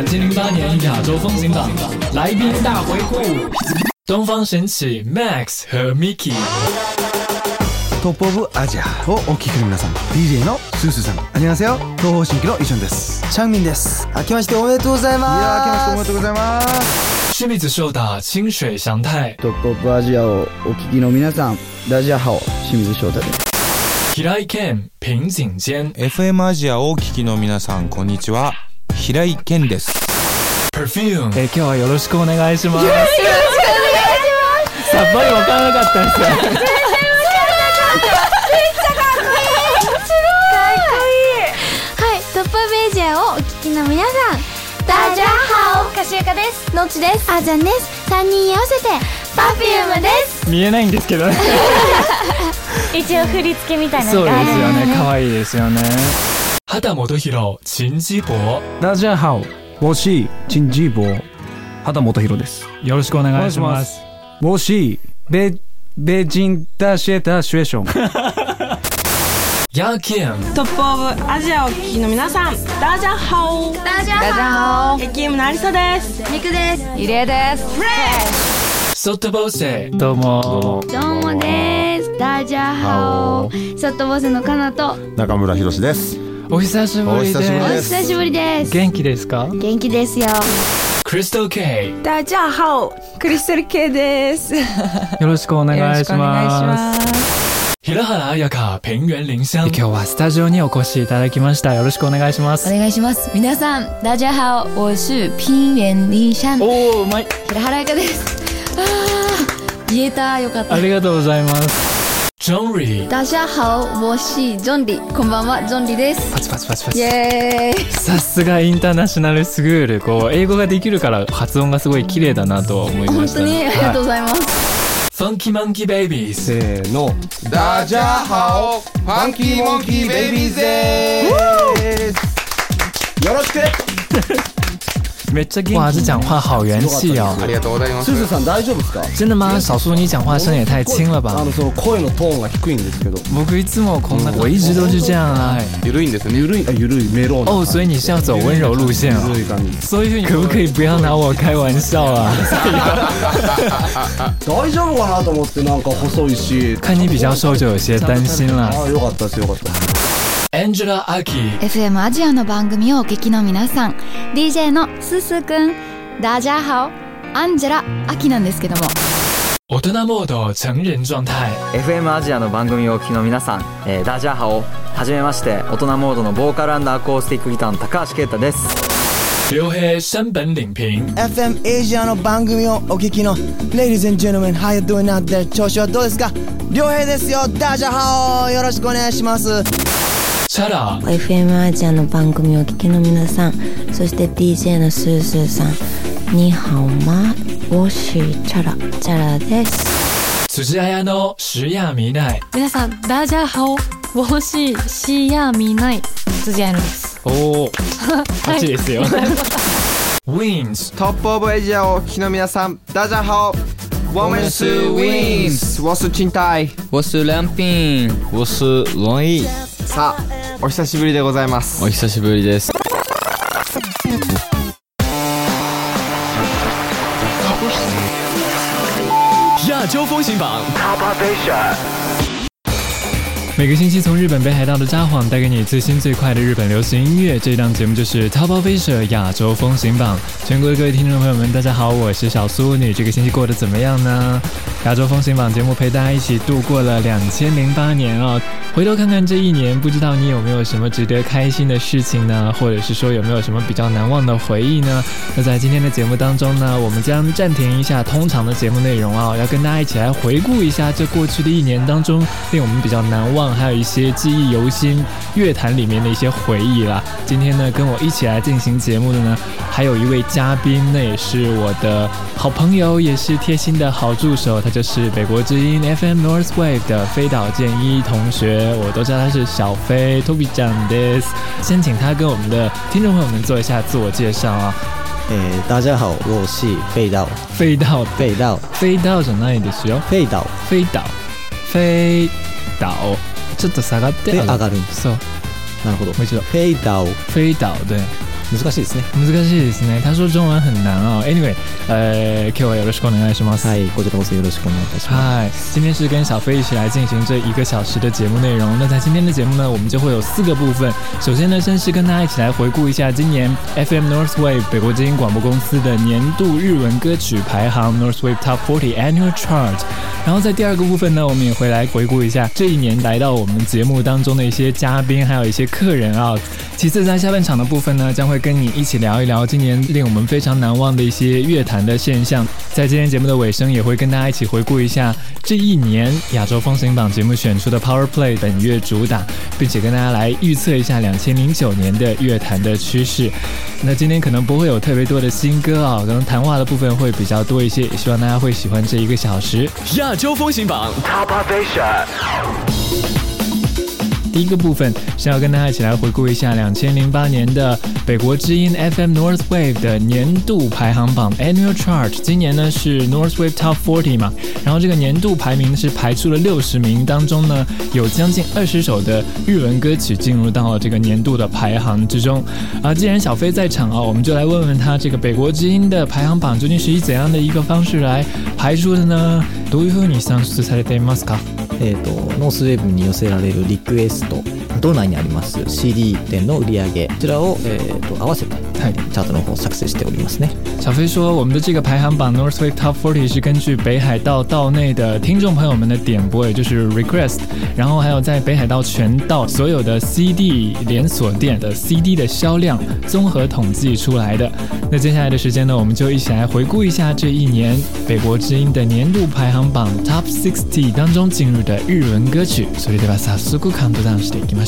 二千零八年亚洲风情榜来宾大回顾，东方神起 MAX 和 m i k y トップオブアジアをお聞きの皆さん，DJ のススさん、ありがとうござます。东方神起のイションです。チャンミンです。あけましておめでとうございます。いや、あけましておめでとうございます。清水翔太清水翔太。トップオブアジアをお聞きの皆さん、ラジアハオ、清水翔太です。平井坚，FM Asia をお聞きの皆さん、こんにちは。平井堅です。え今日はよろしくお願いします。よろしくお願いします。さっぱりわからなかったですね。をお聞きの皆さんダジャハオカシュですのちですあじゃんです三人合わせてパフュームです見えないんですけど 一応振り付けみたいなそうですよね可愛いですよね秦基博陳志博大家好我是陳志博秦基博ですよろしくお願いします我是ベベジンダシタシュエションヤーキントップオブアジアを聞きの皆さんダジャハオダジャハオキムのですミクですですフレッシュソットボーセどうもどうもですダジャハオソットボーセのと中村ひろしですお久しぶりです。お久しぶりです。元気ですか？元気ですよ。クリスタル K。大家好、クリスタル K です。よろしくお願いします。平原綾香、平原林香。今日はスタジオにお越しいただきました。よろしくお願いします。お願いします。皆さん、大家好、我是平原林香。おお、うまい。平原綾香です。ああ、言えた、よかった。ありがとうございます。ジョンリー。ダジャハオ、もし、ジョンリー。こんばんは、ジョンリーです。パチパチパチパチ。イエーイ。さすがインターナショナルスクール。こう、英語ができるから発音がすごい綺麗だなと思いました、ね、本当に、ありがとうございます。ファンキーマンキーベイビーせーのダジャハオファンキーモンキーベイビーズですよろしく哇，这讲话好元气哦！さん大丈夫ですか？真的吗？小叔，你讲话声也太轻了吧！我一直都是这样啊！哦，所以你是要走温柔路线啊！所以可不可以不要拿我开玩笑了？大丈夫かなと思ってなんか細いし。看你比较瘦，就有些担心了。啊，良かった、良かった。エンジェラ・アキ FM アジアの番組をお聞きの皆さん DJ のすすくんダジャハオアンジェラ・アキなんですけども大人モード成人状態 FM アジアの番組をお聞きの皆さん、えー、ダジャハオはじめまして大人モードのボーカルアコースティックギターの高橋啓太です両平新聞点評 FM アジアの番組をお聞きの Ladies and gentlemen, how you doing out there 調子はどうですか両平ですよダジャハオよろしくお願いしますたら FM アジアの番組をお聞きの皆さんそして DJ のスースーさんニハオマウォシチャラチャラです辻彩のシやみな皆さんダジャハオウォシシやみない辻彩のですおお8 ですよ、ウィンズトップオブエジアをお聞きの皆さんダジャハオウォスン我们是ウォ n g s ウォスランピンウォスロイさあお久しぶりでございますお久しぶりですあ洲风行榜 Top Asia 每个星期从日本北海道的札幌带给你最新最快的日本流行音乐，这一档节目就是《淘宝飞车亚洲风行榜》。全国的各位听众朋友们，大家好，我是小苏你这个星期过得怎么样呢？《亚洲风行榜》节目陪大家一起度过了两千零八年啊。回头看看这一年，不知道你有没有什么值得开心的事情呢？或者是说有没有什么比较难忘的回忆呢？那在今天的节目当中呢，我们将暂停一下通常的节目内容啊，要跟大家一起来回顾一下这过去的一年当中令我们比较难忘。还有一些记忆犹新，乐坛里面的一些回忆啦。今天呢，跟我一起来进行节目的呢，还有一位嘉宾，那也是我的好朋友，也是贴心的好助手，他就是北国之音 FM North Wave 的飞岛健一同学。我都知道他是小飞 Toby j a m i s 先请他跟我们的听众朋友们做一下自我介绍啊。诶，大家好，我是飞岛，飞岛，飞岛，飞岛在哪里的时候？飞岛，飞岛，飞岛。ちょっと下がってで上がるんですそうなるほどもう一度フェイターをフェイターで難しいですね。難しいですね。他说中文很难啊。Anyway，呃，今日はよろしくお願いします。はい。ごじゃたごついよろしくお願いします。はい。今天是跟小飞一起来进行这一个小时的节目内容。那在今天的节目呢，我们就会有四个部分。首先呢，先是跟大家一起来回顾一下今年 FM n o r t h w a v e 北国精英广播公司的年度日文歌曲排行 n o r t h w a v e Top Forty Annual Chart。然后在第二个部分呢，我们也会来回顾一下这一年来到我们节目当中的一些嘉宾，还有一些客人啊。其次在下半场的部分呢，将会跟你一起聊一聊今年令我们非常难忘的一些乐坛的现象，在今天节目的尾声，也会跟大家一起回顾一下这一年亚洲风行榜节目选出的 Power Play 本月主打，并且跟大家来预测一下两千零九年的乐坛的趋势。那今天可能不会有特别多的新歌啊，可能谈话的部分会比较多一些，希望大家会喜欢这一个小时亚洲风行榜 Top Asia。一个部分是要跟大家一起来回顾一下两千零八年的北国之音 FM North Wave 的年度排行榜 Annual Chart。今年呢是 North Wave Top 40嘛，然后这个年度排名是排出了六十名，当中呢有将近二十首的日文歌曲进入到了这个年度的排行之中。啊，既然小飞在场啊，我们就来问问他这个北国之音的排行榜究竟是以怎样的一个方式来排出的呢？どういうふうに算出されていますか？えっとに寄せられるリクエス또道内にあります CD 店の売上、こちらをえと合わせてチャートの方を作成しておりますね。小飞说，我们的这个排行榜 Northway Top 40是根据北海道道内的听众朋友们的点播，也就是 request，然后还有在北海道全道所有的 CD 连锁店的 CD 的销量综合统计出来的。那接下来的时间呢，我们就一起来回顾一下这一年北国之音的年度排行榜 Top 60当中进入的日文歌曲。それでは早速カウントダウンしていきましょう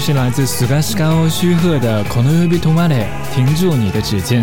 是来自 k 原 o 虚夫的《t o m a まれ》，停住你的指尖。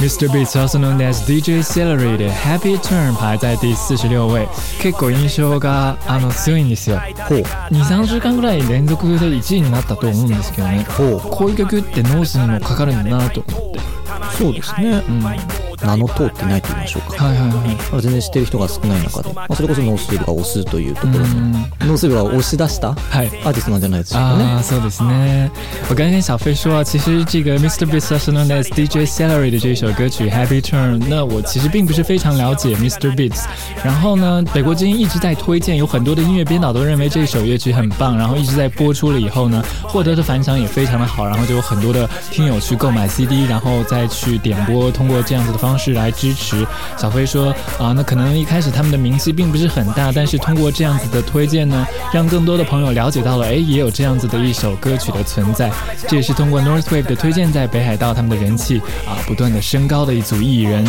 Mr. Beats, also known as DJ Celery で Happy Turn 排在第46位。結構印象があの強いんですよ。ほう。2、3週間ぐらい連続で1位になったと思うんですけどね。ほう。こういう曲ってノースにもかかるんだなと思って。そうですね。うん。なの通ってないと言いましょうか。はいはいはい。全然知ってる人が少ない中で、まあそれこそノースビルが押すというところ。ノースビルが押し出した。はい。ィストなんじゃないですかね。あ、そうですね。我刚刚跟小飞说啊，其实这个 Mr. Beats 是 known as DJ Celery 的这一首歌曲 Happy Turn。那我其实并不是非常了解 Mr. Beats。然后呢，北国音一直在推荐，有很多的音乐编导都认为这首乐曲很棒。然后一直在播出了以后呢，获得的反响也非常的好。然后就有很多的听友去购买 CD，然后再去点播，通过这样子的方。方式来支持小飞说啊，那可能一开始他们的名气并不是很大，但是通过这样子的推荐呢，让更多的朋友了解到了，哎，也有这样子的一首歌曲的存在。这也是通过 Northwave 的推荐，在北海道他们的人气啊，不断的升高的一组艺人。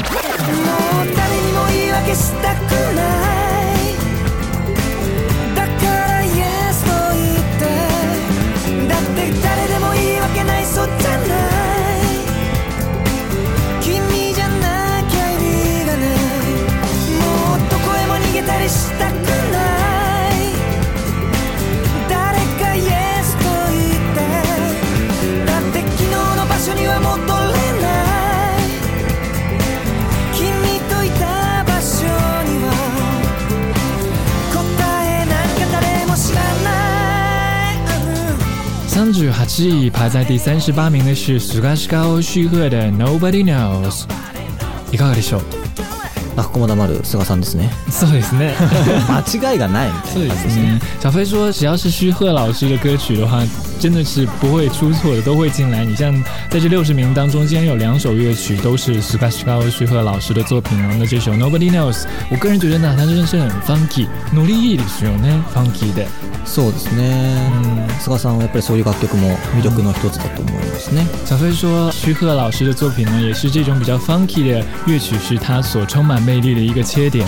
十八位，排在第三十八名的是 Nobody Knows。いかがでしょう？あ、ここもる菅さんですね。そうですね。間違いがないみたいな。ですね。小飞说，只要是徐老师的歌曲的话。真的是不会出错的，都会进来。你像在这六十名当中，竟然有两首乐曲都是 s 斯 h k 卡尔徐鹤老师的作品啊！那这首 Nobody Knows，我个人觉得呢，它的是很 Funky，努力いい使用呢 f u n k y 的。そうですね。スカさんはやっぱりそういう楽曲も魅力の一つだと思いますね。小飞说，徐鹤老师的作品呢，也是这种比较 Funky 的乐曲，是他所充满魅力的一个切点。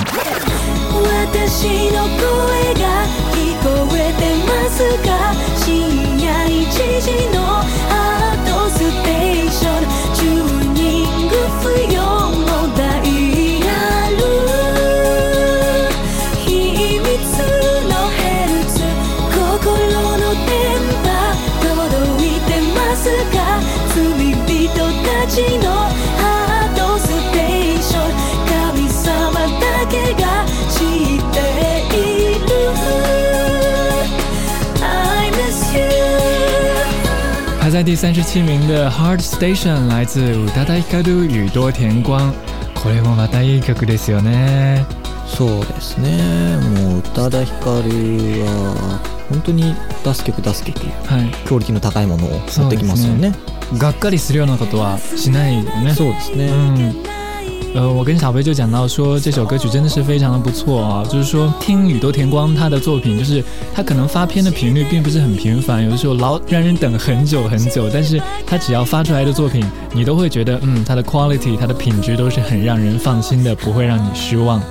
在第三十七名的 Hard Station 来自宇多田ヒカル宇多田光。これもまたいい曲ですよね。そうですね。もう宇多田ヒカルは本当に出す曲出す曲、はい、クオリティの高いものを持ってきますよね。ねがっかりするようなことはしないよね。そうですね。うん呃，我跟小飞就讲到说，这首歌曲真的是非常的不错啊。就是说，听宇多田光他的作品，就是他可能发片的频率并不是很频繁，有的时候老让人等很久很久。但是，他只要发出来的作品，你都会觉得，嗯，他的 quality，他的品质都是很让人放心的，不会让你失望。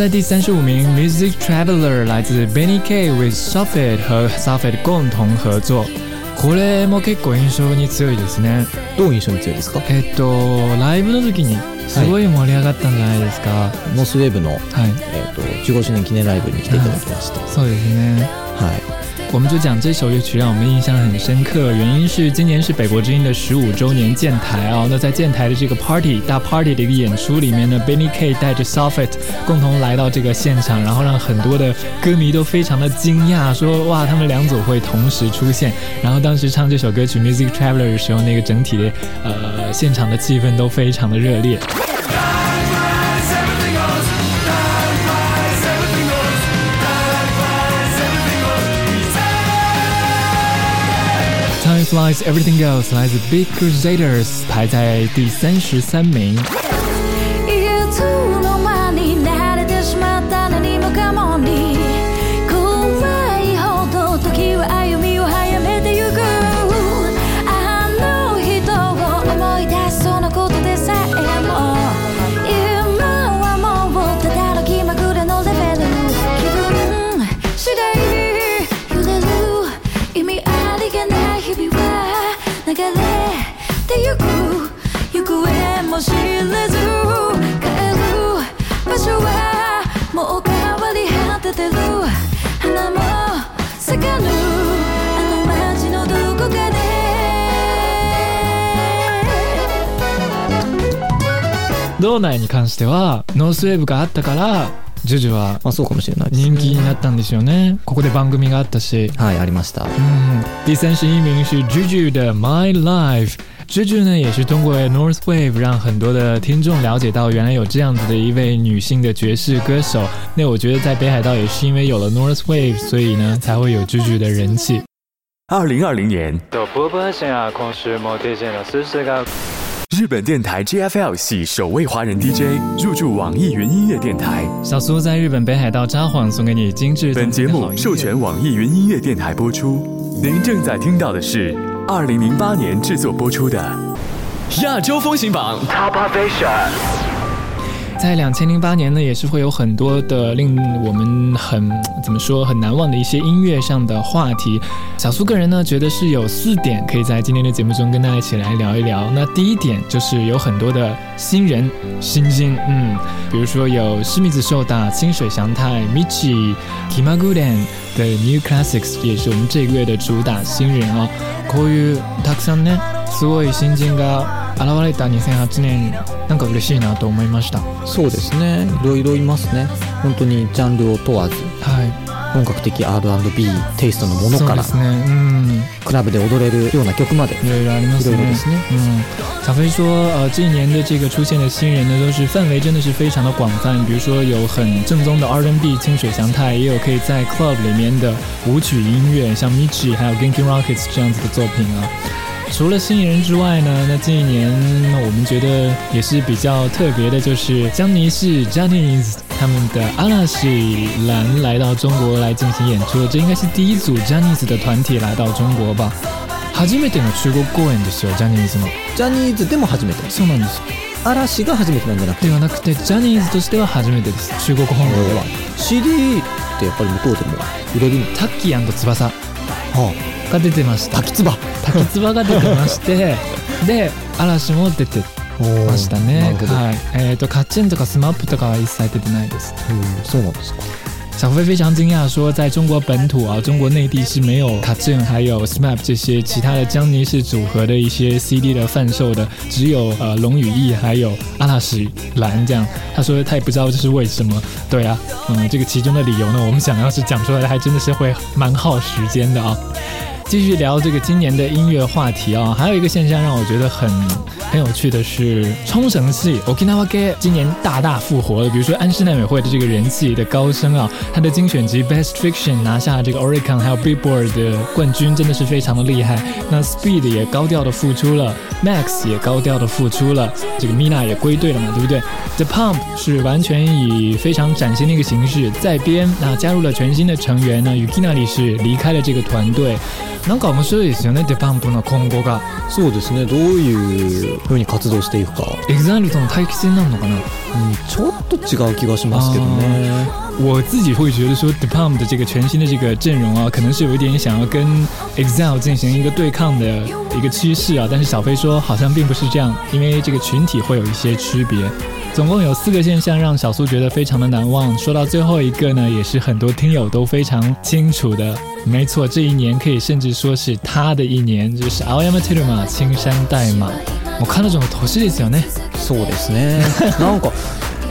在第三十五名，Music Traveler 来自 Benny K with Sofit 和 Sofit 共同合作。これも結構印象に強いですね。どう印象に強いですか？えっとライブの時にすごい盛り上がったんじゃないですか。はい、モスウェーブの、はい、えっと15周年記念ライブに来ていただきました。はい、そうですね。はい。我们就讲这首乐曲，让我们印象很深刻。原因是今年是北国之音的十五周年建台啊。那在建台的这个 party 大 party 的一个演出里面呢，Benny K 带着 Soft，共同来到这个现场，然后让很多的歌迷都非常的惊讶，说哇，他们两组会同时出现。然后当时唱这首歌曲《Music Traveler》的时候，那个整体的呃现场的气氛都非常的热烈。Flies Everything Goes 来自 Big Crusaders，排在第三十三名。道内に関してはノースウェーブがあったからジュジュはあそうかもしれない人気になったんですよね。ここで番組があったし。はい、ありました。嗯，第三是一名是 Juju 的 My Life。Juju 呢，也是通过 North Wave 让很多的听众了解到，原来有这样子的一位女性的爵士歌手。那我觉得在北海道也是因为有了 North Wave，所以呢才会有 Juju 的人气。二零二零年。日本电台 JFL 系首位华人 DJ 入驻网易云音乐电台，小苏在日本北海道札幌送给你精致本节目授权网易云音乐电台播出，您正在听到的是2008年制作播出的《亚洲风行榜》Top v e a s i o n 在两千零八年呢，也是会有很多的令我们很怎么说很难忘的一些音乐上的话题。小苏个人呢，觉得是有四点可以在今天的节目中跟大家一起来聊一聊。那第一点就是有很多的新人新星，嗯，比如说有西米子秀 i 清水祥太、Michi k i m a g u d e n 的 New Classics，也是我们这个月的主打新人啊。いうたくさんねすごい新人が現れた2008年なんか嬉しいなと思いましたそうですねいろいろいますね本当にジャンルを問わず、はい、本格的 R&B テイストのものからそうですね、うん、クラブで踊れるような曲までいろいろありますねいろいろですね、ん小飞说呃近年的这个出现的新人呢都是范围真的是非常的广泛比如说有很正宗的 R&B 清水祥太也有可以在 club 里面的舞曲音乐像 Michi 还有 Genki Rockets 这样子的作品啊除了新人之外呢，那近一年我们觉得也是比较特别的，就是江尼 j a n s 他们的阿拉西兰来到中国来进行演出，这应该是第一组 j a n s 的团体来到中国吧。初めての中国公演ですよ、ジャニーズの。ジャニーズでも初めてそうなんです。嵐が初めてなんじゃなくてではなくて、ジャニーズとしては初めてです、中国本土では。CD ってやっぱり向こうでも売れるのタッキー翼。はあが出てました。滝つば。滝つばが出てまして、で嵐も出てましたね。はい。えっとカチンとかスマップとかは一切出てないです。うん、そうなんです。小飞非常惊讶，说在中国本土啊，中国内地是没有卡チ还有 SMAP 这些其他的江尼式组合的一些 CD 的贩售的，只有呃龙羽翼还有阿拉什蓝这样。他说他也不知道这是为什么。对啊，嗯，这个其中的理由呢，我们想要是讲出来，还真的是会蛮耗时间的啊。继续聊这个今年的音乐话题啊，还有一个现象让我觉得很很有趣的是，冲绳系 Okinawa a 今年大大复活了。比如说安室奈美惠的这个人气的高升啊，他的精选集 Best Fiction 拿下这个 Oricon 还有 Billboard 的冠军，真的是非常的厉害。那 Speed 也高调的复出了，Max 也高调的复出了，这个 Mina 也归队了嘛，对不对？The Pump 是完全以非常崭新的一个形式在编，那加入了全新的成员，那与 u k i n a 里是离开了这个团队。なんか面白いですよねデパンプの今後がそうですねどういうふうに活動していくかエグザイルとの対決になるのかな、うん、ちょっと違う気がしますけどね我自己会觉得说 d e p u m 的这个全新的这个阵容啊，可能是有一点想要跟 Exile 进行一个对抗的一个趋势啊。但是小飞说好像并不是这样，因为这个群体会有一些区别。总共有四个现象让小苏觉得非常的难忘。说到最后一个呢，也是很多听友都非常清楚的。没错，这一年可以甚至说是他的一年，就是《I am a t e a m e r 嘛，《青山黛》码。我看这种头饰ですよね。そうですね。何 故。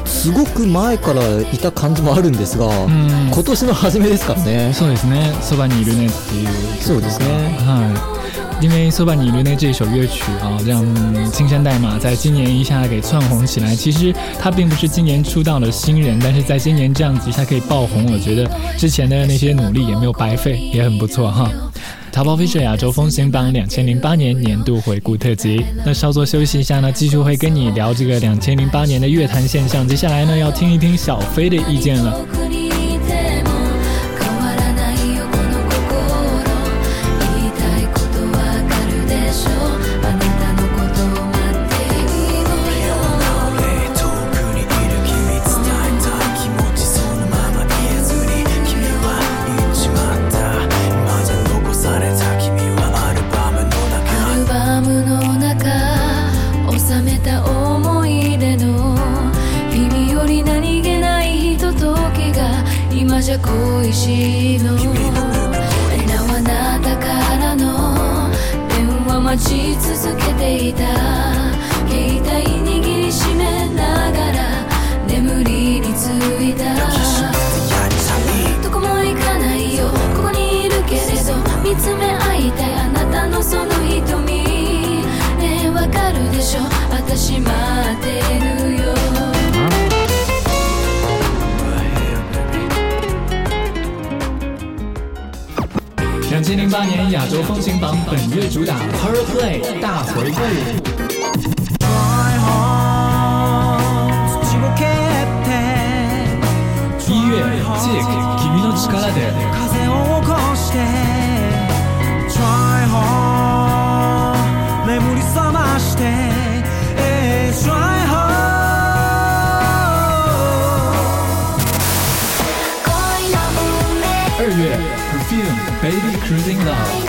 すごく前からいた感じもあるんですが、今年の初めですからねそうですね「そばにいるね」っていうそうですねはい因为《苏巴尼留内》这首乐曲啊，让青山黛玛在今年一下给窜红起来。其实他并不是今年出道的新人，但是在今年这样子一下可以爆红，我觉得之前的那些努力也没有白费，也很不错哈。《淘宝飞车亚洲风行榜2008年年度回顾特辑》，那稍作休息一下呢，继续会跟你聊这个2008年的乐坛现象。接下来呢，要听一听小飞的意见了。亚洲风情榜本月主打 Her Play 大回顾。一月借给君の力で。Try hard 眠り覚まして。Try Cruising Love.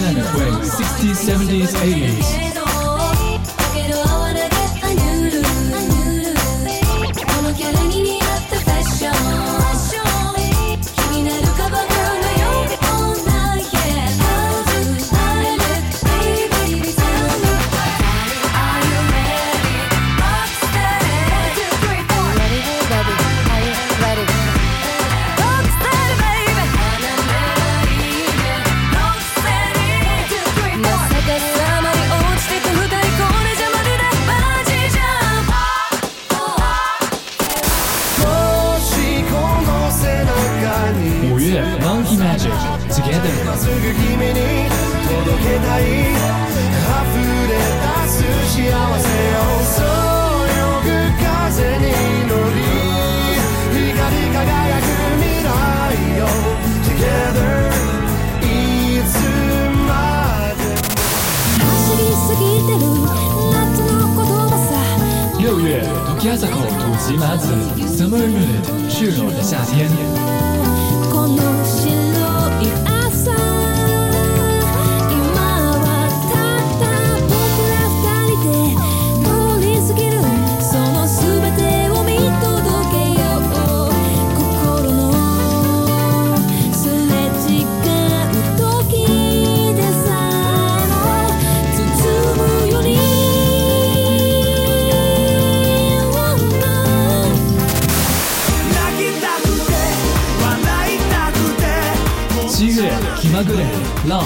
dynamic way, 60s, 70s, 80s.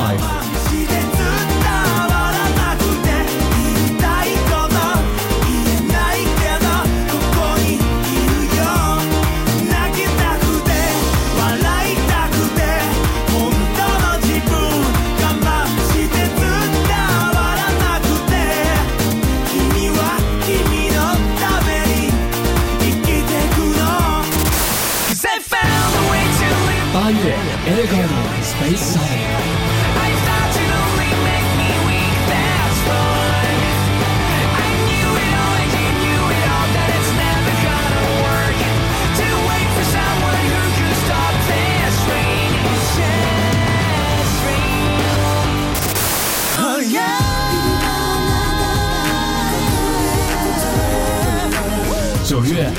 live.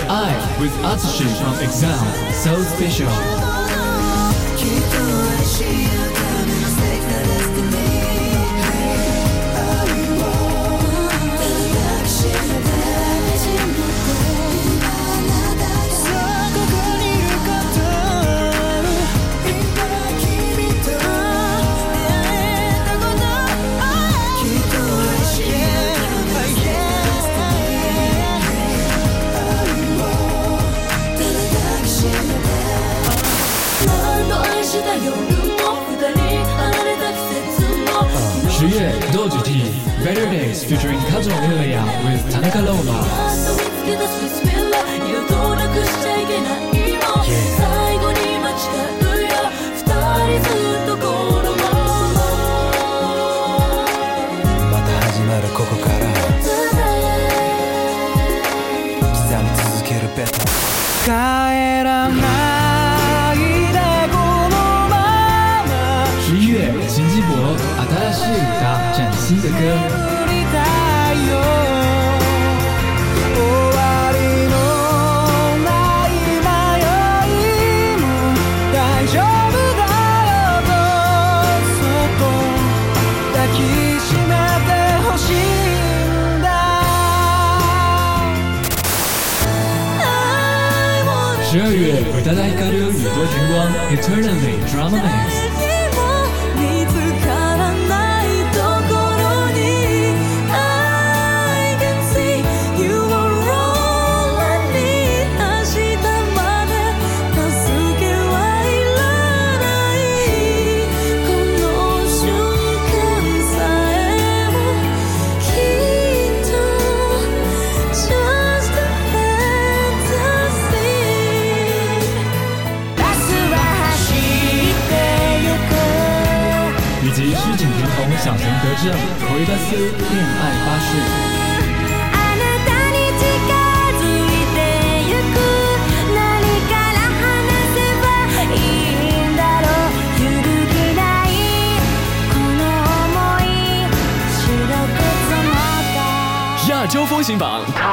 I, with Atsushi from Exam, so special. Better Days featuring Kazu Milia with Tanaka Loma. Yeah. また始まるここから刻み続けるベタ帰らん Eternally, Drama Mix。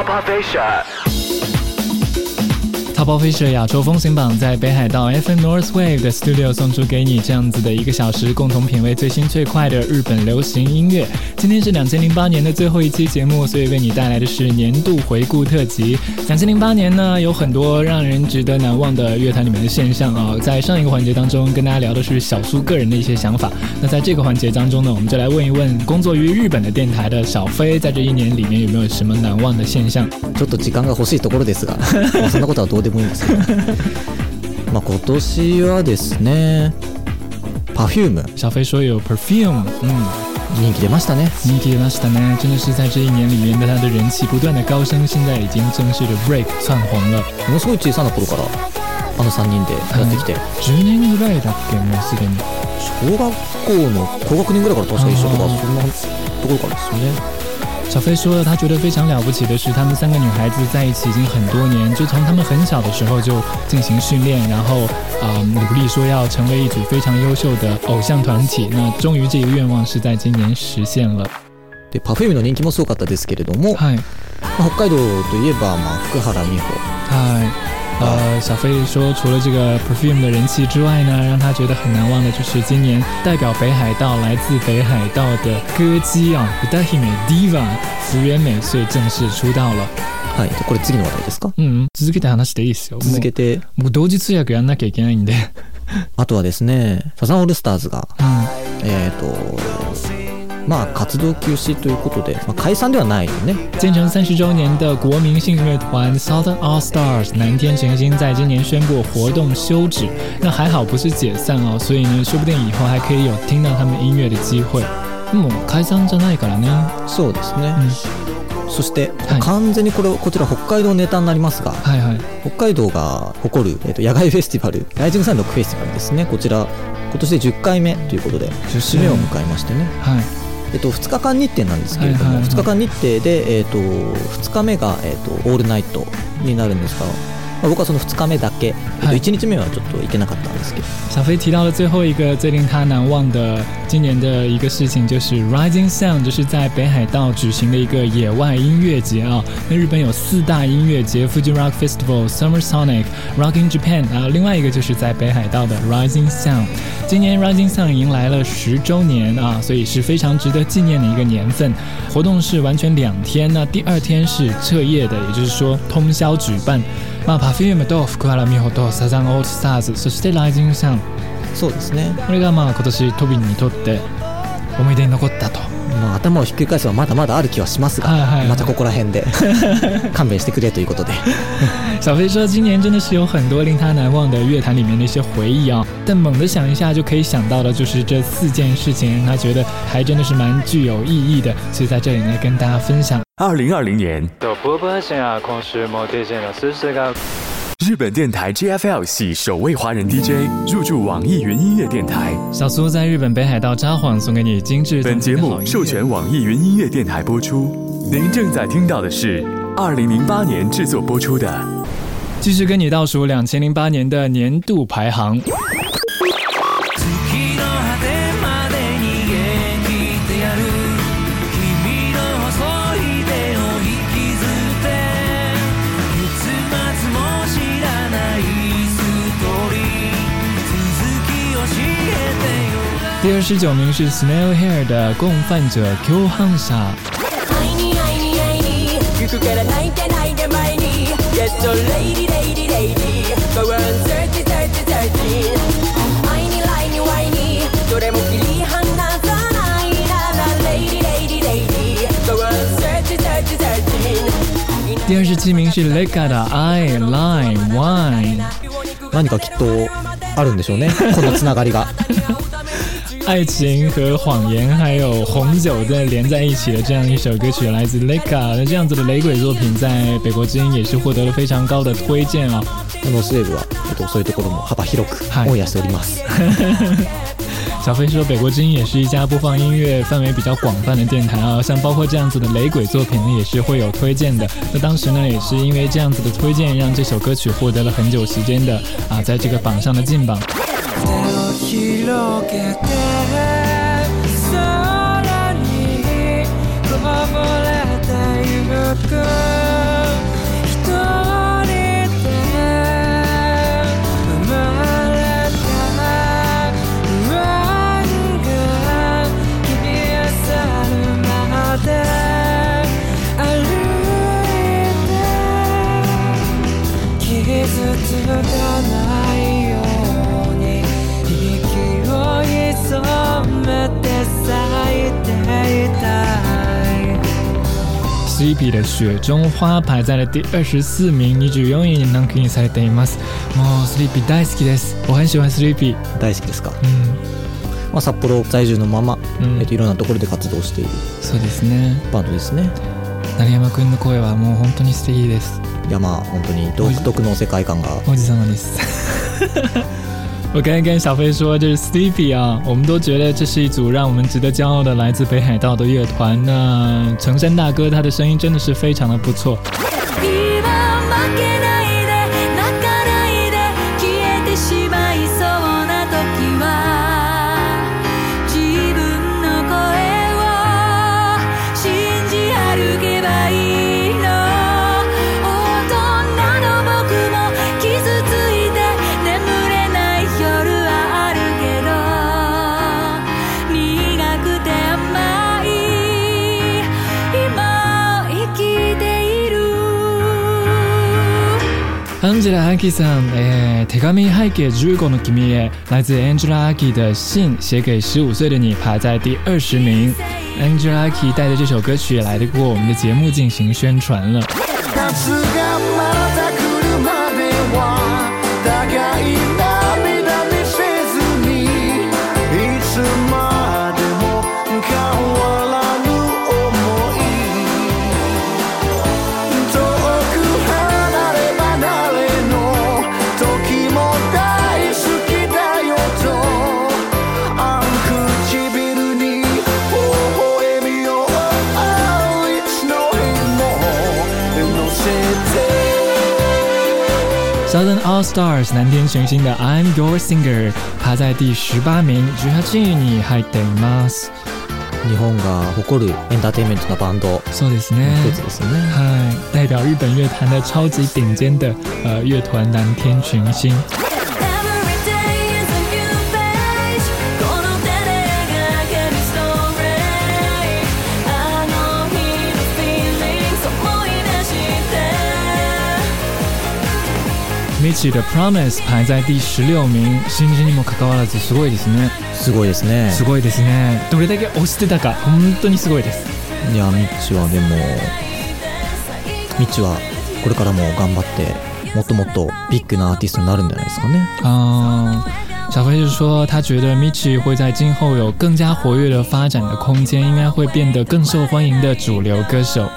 Pop Up f i 亚洲风行榜在北海道 FM North Wave 的 studio 送出给你这样子的一个小时，共同品味最新最快的日本流行音乐。今天是两千零八年的最后一期节目，所以为你带来的是年度回顾特辑。两千零八年呢，有很多让人值得难忘的乐坛里面的现象啊。在上一个环节当中，跟大家聊的是小苏个人的一些想法。那在这个环节当中呢，我们就来问一问工作于日本的电台的小飞，在这一年里面有没有什么难忘的现象？ちょっと時間が欲しいところですが、そんなことはどうでも。思いますけど まあ今年はですね Perfume 小飞说有 Perfume，嗯。人気出ましたね。人気出ましたね，真的是在这一年里面，他的人气不断的高升，现在已经正式的 break 窜红了。ものすごい小さな頃からあの3人でやってきて、10年ぐらいだっけもうすでに小学校の高学年ぐらいから確か一緒とかそんなところからですよね。小飞说，了，他觉得非常了不起的是，她们三个女孩子在一起已经很多年，就从她们很小的时候就进行训练，然后啊努力说要成为一组非常优秀的偶像团体。那终于，这个愿望是在今年实现了。はい。北海道といえば、ま、福原美穂。は呃，小飞说，除了这个 Perfume 的人气之外呢，让他觉得很难忘的就是今年代表北海道、来自北海道的歌姬啊，Utahime Diva 福原美穗正式出道了。はい、これ次の話題ですか？うん、続けて話していいですよ。続けて、もう同時通訳やんなきゃいけないんであとはですね、サザンオールスターズが、うん、えっ、ー、と。まあ、活動休止ということで、まあ、解散ではないよね。建成三十周年的国民性乐团 Southern All Stars 南天神星在今年宣布活动休止，那还好不是解散哦，所以呢，说不定以后还可以有听到他们音乐的机会。もう解散じゃないからね。そうですね。そして、はい、完全にこれこちら北海道ネタになりますが、はいはい、北海道が誇る、えー、と野外フェスティバルライジングサンドクフェスティバルですねこちら今年で10回目ということで1周目を迎えましてね、はい、えっと、2日間日程なんですけれども、は2日間日程で、えっと、2日目が、えっと、オールナイトになるんですがはそ是2日目，一日目ですけど。小飞提到了最后一个最令他难忘的今年的一个事情，就是 Rising Sun，o d 就是在北海道举行的一个野外音乐节啊。那日本有四大音乐节：Fuji Rock Festival、Summer Sonic、Rocking Japan，然后另外一个就是在北海道的 Rising Sun o。d 今年 Rising Sun o d 迎来了十周年啊，所以是非常值得纪念的一个年份。活动是完全两天，那第二天是彻夜的，也就是说通宵举办。まあ、Perfume と福原美穂とサザンオールスターズそしてライジングャンそうですねこれがまあ今年トビンにとって思い出に残ったとまあ、頭をひっくり返すはまだまだある気はしますが、はいはいはい、またここら辺で 勘弁してくれということで小飞说，今年真的是有很多令他难忘的乐坛里面的一些回忆啊、哦。但猛地想一下，就可以想到的就是这四件事情，他觉得还真的是蛮具有意义的，所以在这里呢跟大家分享。二零二零年，日本电台 JFL 系首位华人 DJ 入驻网易云音乐电台。小苏在日本北海道札幌送给你精致。本节目授权网易云音乐电台播出。您正在听到的是二零零八年制作播出的，继续跟你倒数两千零八年的年度排行。第二十九名是 Snail Hair 的《共犯者共犯者》。第二十七名是 Leka 的 I Line Wine。何かきっとあるんでしょうね、このつながりが。爱情和谎言，还有红酒的连在一起的这样一首歌曲，来自雷 a 那这样子的雷鬼作品，在北国之音也是获得了非常高的推荐啊。のは、とそういうところも幅広く応しております。小飞说，北国之音也是一家播放音乐范围比较广泛的电台啊，像包括这样子的雷鬼作品呢，也是会有推荐的。那当时呢，也是因为这样子的推荐，让这首歌曲获得了很久时间的啊，在这个榜上的进榜。を広げて空にこぼれてゆくシービで雪中花排在了第二十四名、二十四位にランクインされています。もうスリーピー大好きです。お返しはスリーピー。大好きですか。うん。まあ札幌在住のまま、うん、えっといろんなところで活動している。そうですね。バンドですね。成山君の声はもう本当に素敵です。いやまあ本当に独特の世界観が。おじさまです。我刚才跟小飞说，这是 s t e v i e 啊，我们都觉得这是一组让我们值得骄傲的来自北海道的乐团。那成山大哥他的声音真的是非常的不错。t h a k you, some. 哎，手写来自 Angelaki 的信，写给十五岁的你，排在第二十名。Angelaki 带着这首歌曲来得过我们的节目进行宣传了。Stars 蓝天群星的《I'm Your Singer》排在第十八名，接下来你还得吗？日本的、日本的、日本的、日本的、日本的、日本的、的、日本的、日本的、日本的、日本的、日本的、日本的、日的、日本的、日的、日本的、日的、日ミチル Promise 排在第十六名新人にもかかわらずすごいですねすごいですねすごいですねどれだけ推してたか本当にすごいですいやミッチはでもミッチはこれからも頑張ってもっともっとビッグなアーティストになるんじゃないですかねああ小飞就说，他觉得 Michi 会在今后有更加活跃的发展的空间，应该会变得更受欢迎的主流歌手。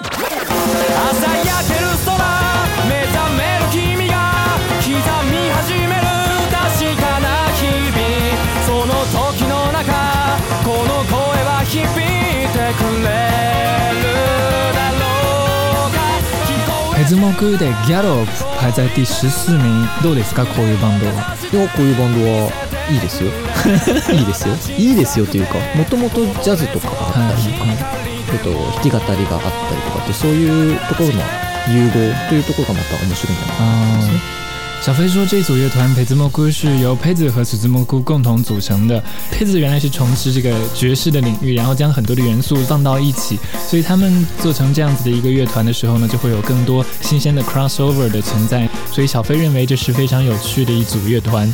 曲でギャロップ排在第十四名どうですかこういうバンドはいやこういうバンドはいいですよ いいですよいいですよというかもともとジャズとかがあったり、はいえっと、弾き語りがあったりとかってそういうところの融合というところがまた面白いんじゃないかと思いますね。小飞说：“这组乐团培子蘑菇是由培子和紫子蘑菇共同组成的。培子原来是从事这个爵士的领域，然后将很多的元素放到一起，所以他们做成这样子的一个乐团的时候呢，就会有更多新鲜的 crossover 的存在。所以小飞认为这是非常有趣的一组乐团。”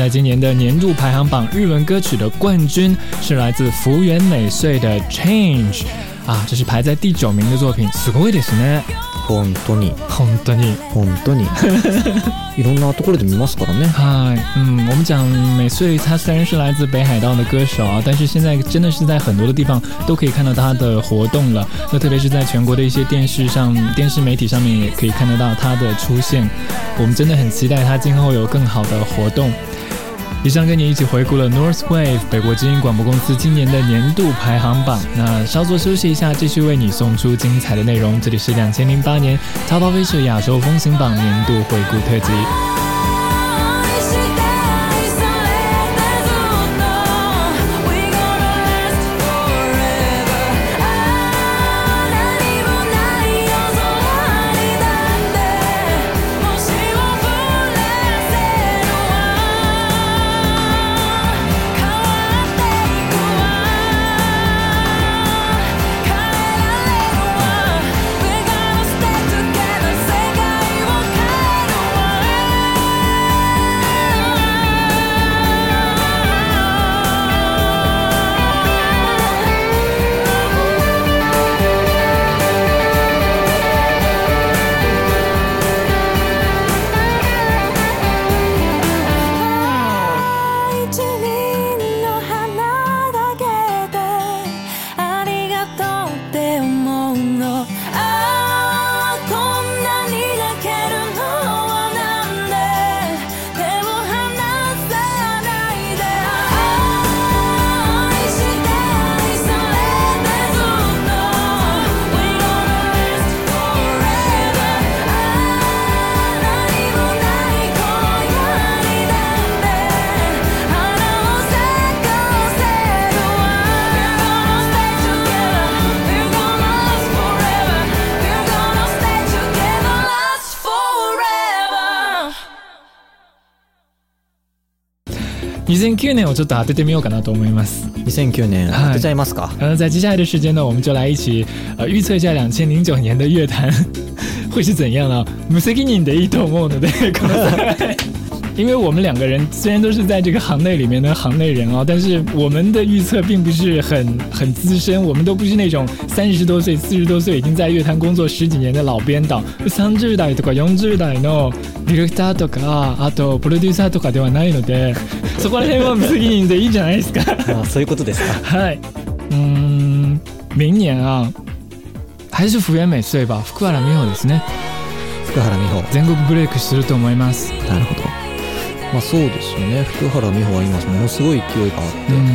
在今年的年度排行榜，日文歌曲的冠军是来自福原美穗的《Change》啊，这是排在第九名的作品。すごいですね。本当に、本当に、本当に。いろんなところで見ますからね。はい。嗯，おむちゃ美穗，她虽然是来自北海道的歌手啊，但是现在真的是在很多的地方都可以看到她的活动了。那特别是在全国的一些电视上、电视媒体上面也可以看得到她的出现。我们真的很期待她今后有更好的活动。以上跟你一起回顾了 Northwave 北国之音广播公司今年的年度排行榜。那稍作休息一下，继续为你送出精彩的内容。这里是两千零八年《淘宝卫视亚洲风行榜》年度回顾特辑。2009年をちょっと当ててみようかなと思います。2009年、当てちゃいますか。然后在接下来的时间呢，我们就来一起呃预测一下2009年的乐坛 会是怎样了。無責任でいいと思うので、こ の因为我们两个人虽然都是在这个行内里面的行内人哦，但是我们的预测并不是很很资深，我们都不是那种三十多岁、四十多岁已经在乐坛工作十几年的老编导。三十代とか四十代のディレクターとかあとプロデューサーとかではないので、そこら辺は不吉にでいいじゃないですか？啊，そういうことですか？はい。うん、みん福原美穂ですね。福原美穂、全国ブレイクすると思います。なるほど。まあ、そうですよね福原美穂は今ものすごい勢いがあって、うん、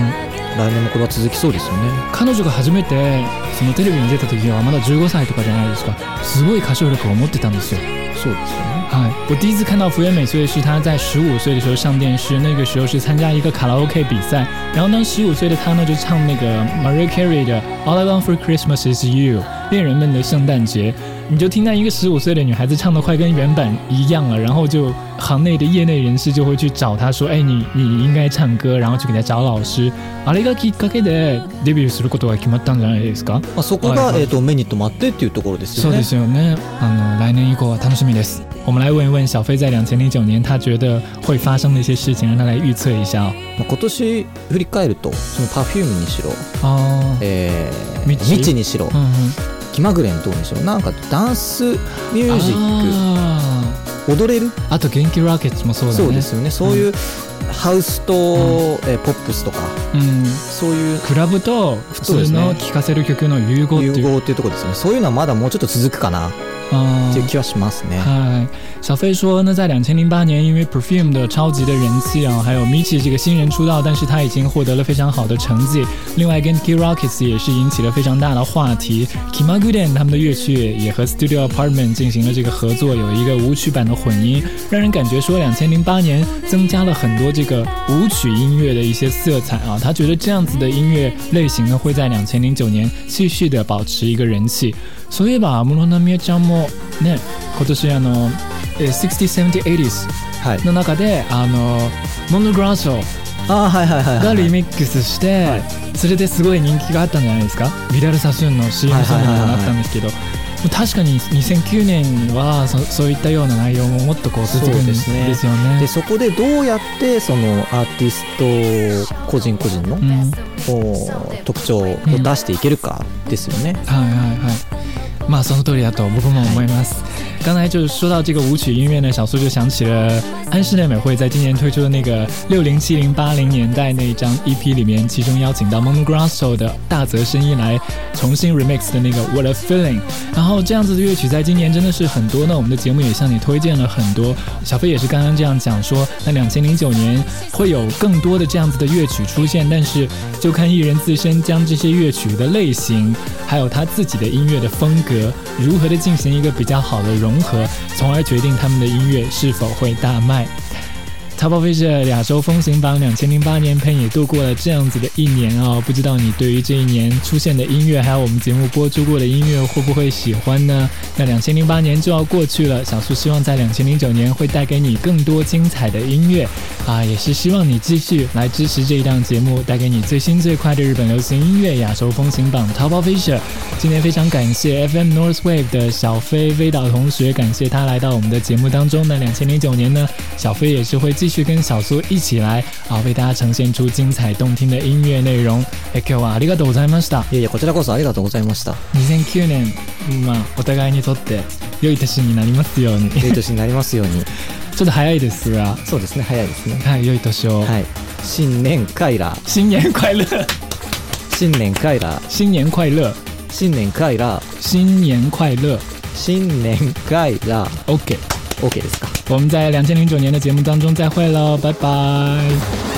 来年もこれは続きそうですよね彼女が初めてそのテレビに出た時はまだ15歳とかじゃないですかすごい歌唱力を持ってたんですよそうですよねはい我第一次看到福原美穗是她在十五歳的时候上电视，那个时候是参加一个卡拉 OK 比赛，然后呢，十五歳的她呢就唱那个 Mariah Carey 的《All I Want for Christmas Is You》，恋人们的圣诞节。你就听到一个十五岁的女孩子唱的，快跟原版一样了。然后就行内的业内人士就会去找她说：“哎，你你应该唱歌。”然后就给她找老师。あれがきっかけでデビューすることが決まったんじゃないですか？あそこはえっと目にとまってっていうところですよね。そうですよね。来年以降楽しみです。我们来问一问小飞，在两千零九年他觉得会发生的一些事情，让他来预测一下。今年振り返ると、そのパフュームにしろ、え、ミチにしろ。気まぐれのとうでしょなんかダンスミュージック踊れるあと元気ラケッツもそうだねそうですよねそういう、ハウスと、うん、えポップスとか、うん、そういうクラブと普通の聴かせる曲の融合っていう融合っていうところですねそういうのはまだもうちょっと続くかな嗯，嗨，小飞说，那在两千零八年，因为 perfume 的超级的人气啊，还有 m i c j i 这个新人出道，但是他已经获得了非常好的成绩。另外，跟 Ki Rockets 也是引起了非常大的话题。k i m a g u d e n 他们的乐曲也和 Studio Apartment 进行了这个合作，有一个舞曲版的混音，让人感觉说两千零八年增加了很多这个舞曲音乐的一些色彩啊。他觉得这样子的音乐类型呢，会在两千零九年继续的保持一个人气。そういえば安室奈美恵ちゃんもね今年あの 607080s の中で、はい、あのモンドグラはい、はい。がリミックスして、はい、それですごい人気があったんじゃないですかビダル・サスーンの CM ソングにもなったんですけど。確かに2009年はそそういったような内容ももっとこう出てくるんですよね。そで、ね、そこでどうやってそのアーティスト個人個人の、うん、特徴を出していけるかですよね。うん、はいはいはいまあその通りだと僕も思います、はい刚才就是说到这个舞曲音乐呢，小苏就想起了安室奈美惠在今年推出的那个六零七零八零年代那一张 EP 里面，其中邀请到 Monogrosso 的大泽伸一来重新 remix 的那个 What a Feeling。然后这样子的乐曲在今年真的是很多呢，我们的节目也向你推荐了很多。小飞也是刚刚这样讲说，那两千零九年会有更多的这样子的乐曲出现，但是就看艺人自身将这些乐曲的类型，还有他自己的音乐的风格如何的进行一个比较好的融。融合，从而决定他们的音乐是否会大卖。Top Asia 亚洲风行榜两千零八年陪你度过了这样子的一年哦，不知道你对于这一年出现的音乐，还有我们节目播出过的音乐会不会喜欢呢？那两千零八年就要过去了，小苏希望在两千零九年会带给你更多精彩的音乐啊，也是希望你继续来支持这一档节目，带给你最新最快的日本流行音乐、亚洲风行榜 Top Asia。今天非常感谢 FM North Wave 的小飞飞岛同学，感谢他来到我们的节目当中。那两千零九年呢，小飞也是会继继续跟小苏一起来啊，为大家呈现出精彩动听的音乐内容。え今日はありがとうございました。いやいやこちらこそありがとうございました。2009年まあお互いにとって良い年になりますように。良い年になりますように。ちょっと早いですが。そうですね早いですね。はい良い年を。はい。新年快乐。新年快乐。新年快乐。新年快乐。新年快乐。新年快乐。新年快乐。OK。OK，ですか。我们在两千零九年的节目当中再会喽，拜拜。